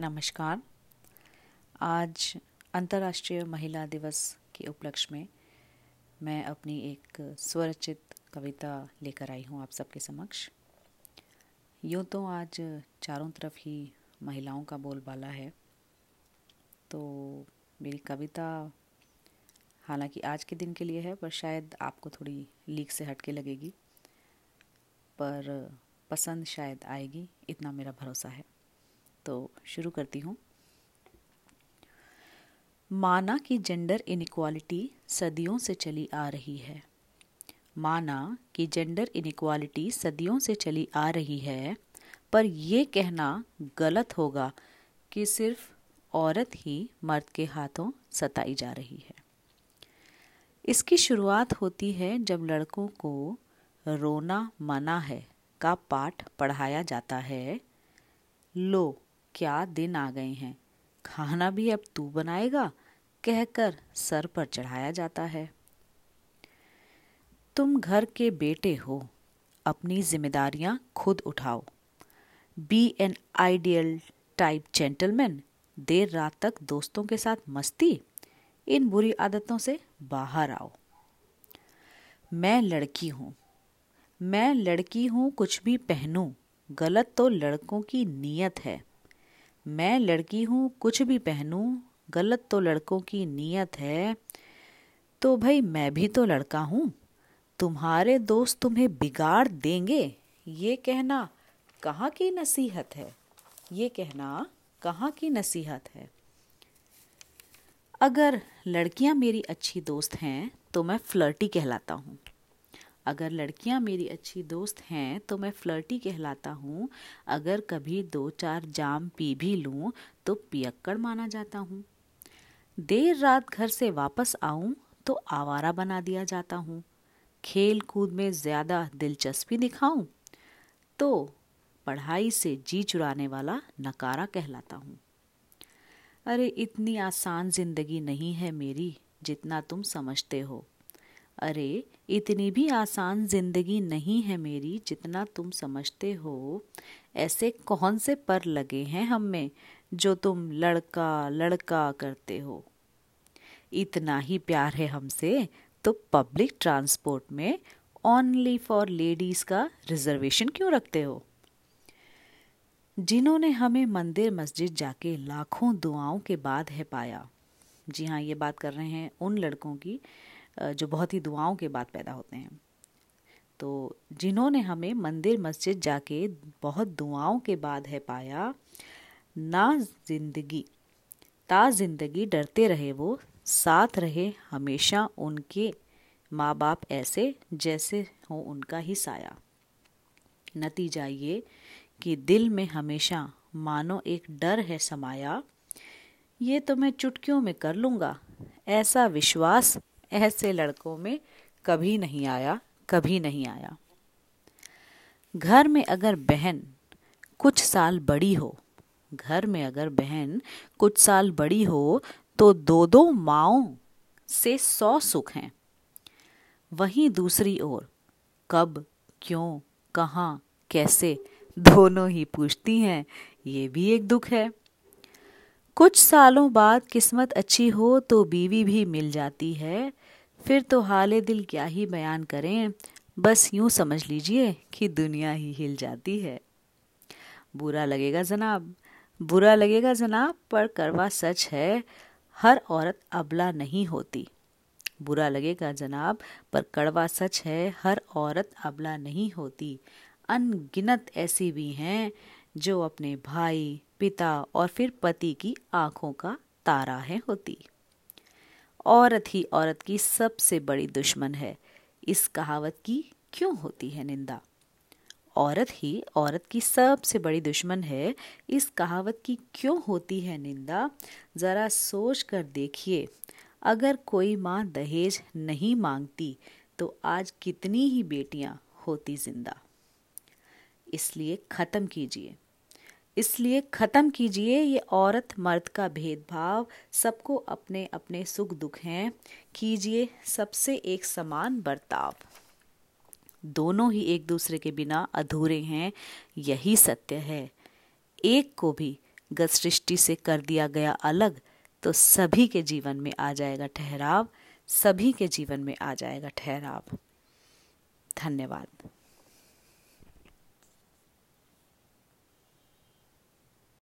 नमस्कार। आज अंतर्राष्ट्रीय महिला दिवस के उपलक्ष्य में मैं अपनी एक स्वरचित कविता लेकर आई हूँ आप सबके समक्ष। यूँ तो आज चारों तरफ़ ही महिलाओं का बोलबाला है तो मेरी कविता हालाँकि आज के दिन के लिए है, पर शायद आपको थोड़ी लीक से हट के लगेगी, पर पसंद शायद आएगी, इतना मेरा भरोसा है। तो शुरू करती हूँ। माना कि जेंडर इनक्वालिटी सदियों से चली आ रही है। माना कि जेंडर इनक्वालिटी सदियों से चली आ रही है, पर यह कहना गलत होगा कि सिर्फ़ औरत ही मर्द के हाथों सताई जा रही है। इसकी शुरुआत होती है जब लड़कों को रोना मना है का पाठ पढ़ाया जाता है, लो क्या दिन आ गए हैं। खाना भी अब तू बनाएगा, कहकर सर पर चढ़ाया जाता है। तुम घर के बेटे हो, अपनी जिम्मेदारियाँ खुद उठाओ। Be an ideal type gentleman देर रात तक दोस्तों के साथ मस्ती, इन बुरी आदतों से बाहर आओ। मैं लड़की हूँ, मैं लड़की हूँ कुछ भी पहनूं, गलत तो लड़कों की नीयत है। मैं लड़की हूँ, कुछ भी पहनूं, गलत तो लड़कों की नीयत है। तो भाई मैं भी तो लड़का हूँ, तुम्हारे दोस्त तुम्हें बिगाड़ देंगे। ये कहना कहाँ की नसीहत है? ये कहना कहाँ की नसीहत है? अगर लड़कियाँ मेरी अच्छी दोस्त हैं तो मैं फ्लर्टी कहलाता हूँ। अगर लड़कियाँ मेरी अच्छी दोस्त हैं तो मैं फ्लर्टी कहलाता हूँ। अगर कभी दो चार जाम पी भी लूँ तो पियक्कड़ माना जाता हूँ। देर रात घर से वापस आऊँ तो आवारा बना दिया जाता हूँ। खेल कूद में ज़्यादा दिलचस्पी दिखाऊँ तो पढ़ाई से जी चुराने वाला नकारा कहलाता हूँ। अरे, इतनी आसान ज़िंदगी नहीं है मेरी, जितना तुम समझते हो। अरे, इतनी भी आसान ज़िंदगी नहीं है मेरी जितना तुम समझते हो। ऐसे कौन से पर लगे हैं हम में जो तुम लड़का लड़का करते हो? इतना ही प्यार है हमसे तो पब्लिक ट्रांसपोर्ट में ओनली फॉर लेडीज़ का रिजर्वेशन क्यों रखते हो? जिन्होंने हमें मंदिर मस्जिद जाके लाखों दुआओं के बाद है पाया। जी हाँ ये बात कर रहे हैं उन लड़कों की जो बहुत ही दुआओं के बाद पैदा होते हैं। तो जिन्होंने हमें मंदिर मस्जिद जाके बहुत दुआओं के बाद है पाया, ना ज़िंदगी, ता ज़िंदगी डरते रहे वो, साथ रहे हमेशा उनके माँ बाप ऐसे जैसे हो उनका ही साया। नतीजा ये कि दिल में हमेशा मानो एक डर है समाया, ये तो मैं चुटकियों में कर लूँगा, ऐसा विश्वास ऐसे लड़कों में कभी नहीं आया, कभी नहीं आया। घर में अगर बहन कुछ साल बड़ी हो, घर में अगर बहन कुछ साल बड़ी हो तो दो दो माओ से सौ सुख हैं। वहीं दूसरी ओर, कब, क्यों, कहाँ, कैसे, दोनों ही पूछती हैं, ये भी एक दुख है। कुछ सालों बाद किस्मत अच्छी हो तो बीवी भी मिल जाती है। फिर तो हाल दिल क्या ही बयान करें। बस यूँ समझ लीजिए कि दुनिया ही हिल जाती है। बुरा लगेगा जनाब। बुरा लगेगा जनाब, पर करवा सच है। हर औरत अबला नहीं होती। बुरा लगेगा जनाब, पर कड़वा सच है। हर औरत अबला नहीं होती। अनगिनत ऐसी भी हैं जो अपने भाई पिता और फिर पति की आँखों का तारा है होती। औरत ही औरत की सबसे बड़ी दुश्मन है। इस कहावत की क्यों होती है निंदा? औरत ही औरत की सबसे बड़ी दुश्मन है। इस कहावत की क्यों होती है निंदा? ज़रा सोच कर देखिए। अगर कोई माँ दहेज नहीं मांगती तो आज कितनी ही बेटियाँ होती ज़िंदा। इसलिए ख़त्म कीजिए। इसलिए ख़त्म कीजिए ये औरत मर्द का भेदभाव। सबको अपने अपने सुख दुख हैं। कीजिए सबसे एक समान बर्ताव। दोनों ही एक दूसरे के बिना अधूरे हैं, यही सत्य है। एक को भी गत सृष्टि से कर दिया गया अलग तो सभी के जीवन में आ जाएगा ठहराव। सभी के जीवन में आ जाएगा ठहराव। धन्यवाद।